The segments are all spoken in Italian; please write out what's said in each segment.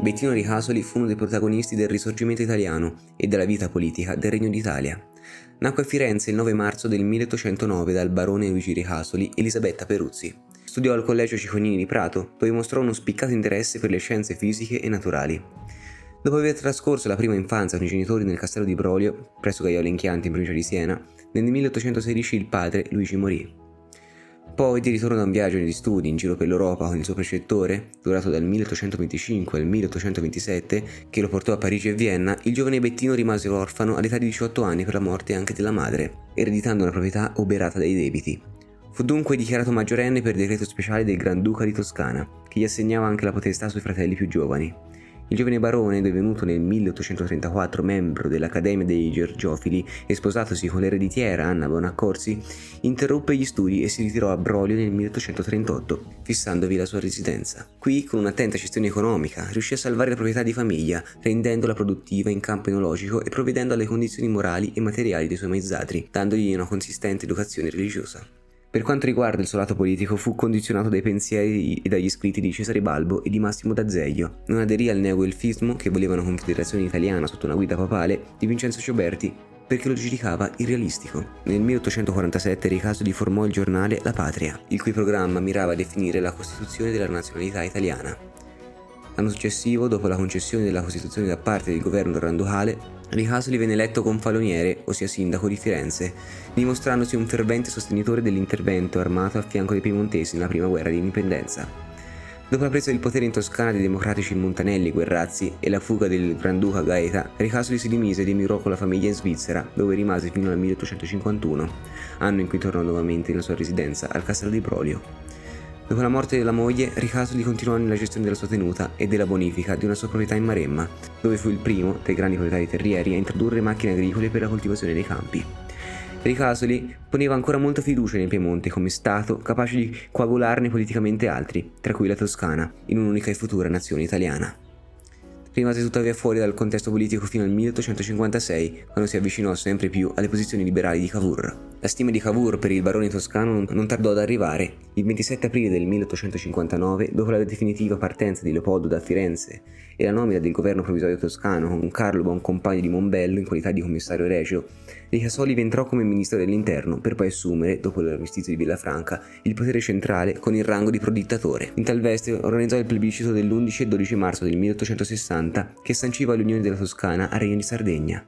Bettino Ricasoli fu uno dei protagonisti del risorgimento italiano e della vita politica del Regno d'Italia. Nacque a Firenze il 9 marzo del 1809 dal barone Luigi Ricasoli Elisabetta Peruzzi. Studiò al Collegio Ciconini di Prato, dove mostrò uno spiccato interesse per le scienze fisiche e naturali. Dopo aver trascorso la prima infanzia con i genitori nel castello di Brolio, presso Gaiole in Chianti in provincia di Siena, nel 1816 il padre Luigi morì. Poi, di ritorno da un viaggio di studi in giro per l'Europa con il suo precettore, durato dal 1825 al 1827, che lo portò a Parigi e Vienna, il giovane Bettino rimase orfano all'età di 18 anni per la morte anche della madre, ereditando una proprietà oberata dai debiti. Fu dunque dichiarato maggiorenne per decreto speciale del Granduca di Toscana, che gli assegnava anche la potestà sui fratelli più giovani. Il giovane barone, divenuto nel 1834 membro dell'Accademia dei Gergiofili e sposatosi con l'ereditiera Anna Bonaccorsi, interruppe gli studi e si ritirò a Brolio nel 1838, fissandovi la sua residenza. Qui, con un'attenta gestione economica, riuscì a salvare la proprietà di famiglia, rendendola produttiva in campo enologico e provvedendo alle condizioni morali e materiali dei suoi maizzatri, dandogli una consistente educazione religiosa. Per quanto riguarda il suo lato politico, fu condizionato dai pensieri e dagli scritti di Cesare Balbo e di Massimo D'Azeglio. Non aderì al neoelfismo, che voleva una confederazione italiana sotto una guida papale, di Vincenzo Cioberti, perché lo giudicava irrealistico. Nel 1847 Ricasoli formò il giornale La Patria, il cui programma mirava a definire la costituzione della nazionalità italiana. L'anno successivo, dopo la concessione della Costituzione da parte del governo granducale, Ricasoli venne eletto confaloniere, ossia sindaco di Firenze, dimostrandosi un fervente sostenitore dell'intervento armato a fianco dei piemontesi nella prima guerra di indipendenza. Dopo la presa del potere in Toscana dei democratici Montanelli Guerrazzi e la fuga del Granduca Gaeta, Ricasoli si dimise ed emigrò con la famiglia in Svizzera, dove rimase fino al 1851, anno in cui tornò nuovamente nella sua residenza al castello di Brolio. Dopo la morte della moglie, Ricasoli continuò nella gestione della sua tenuta e della bonifica di una sua proprietà in Maremma, dove fu il primo, dei grandi proprietari terrieri, a introdurre macchine agricole per la coltivazione dei campi. Ricasoli poneva ancora molta fiducia nel Piemonte come Stato capace di coagularne politicamente altri, tra cui la Toscana, in un'unica e futura nazione italiana rimase tuttavia fuori dal contesto politico fino al 1856, quando si avvicinò sempre più alle posizioni liberali di Cavour. La stima di Cavour per il barone toscano non tardò ad arrivare. Il 27 aprile del 1859, dopo la definitiva partenza di Leopoldo da Firenze e la nomina del governo provvisorio toscano con Carlo Boncompagni di Mombello in qualità di commissario regio, Ricasoli entrò come ministro dell'interno per poi assumere, dopo l'armistizio di Villafranca, il potere centrale con il rango di prodittatore. In tal veste organizzò il plebiscito dell'11 e 12 marzo del 1860 che sanciva l'unione della Toscana al Regno di Sardegna.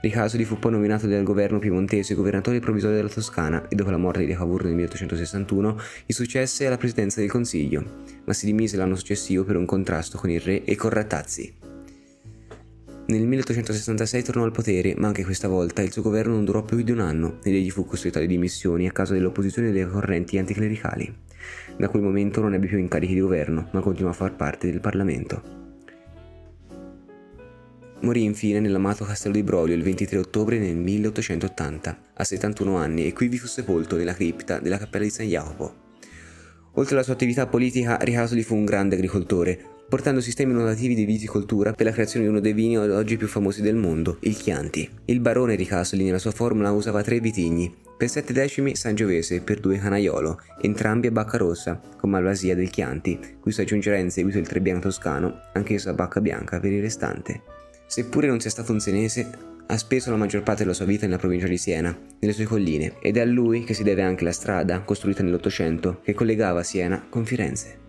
Ricasoli fu poi nominato dal governo piemontese governatore provvisorio della Toscana e dopo la morte di Cavour nel 1861 gli successe alla presidenza del Consiglio, ma si dimise l'anno successivo per un contrasto con il re e con Rattazzi. Nel 1866 tornò al potere, ma anche questa volta il suo governo non durò più di un anno ed egli fu costretto alle dimissioni a causa dell'opposizione delle correnti anticlericali. Da quel momento non ebbe più incarichi di governo, ma continuò a far parte del Parlamento. Morì infine nell'amato castello di Brolio il 23 ottobre del 1880, a 71 anni, e qui vi fu sepolto nella cripta della cappella di San Jacopo. Oltre alla sua attività politica, Ricasoli fu un grande agricoltore, portando sistemi innovativi di viticoltura per la creazione di uno dei vini oggi più famosi del mondo, il Chianti. Il barone Ricasoli nella sua formula usava tre vitigni, per sette decimi Sangiovese e per due Canaiolo, entrambi a bacca rossa, con Malvasia del Chianti, cui si aggiungerà in seguito il Trebbiano toscano, anch'esso a bacca bianca per il restante. Seppure non sia stato un senese, ha speso la maggior parte della sua vita nella provincia di Siena, nelle sue colline, ed è a lui che si deve anche la strada, costruita nell'Ottocento, che collegava Siena con Firenze.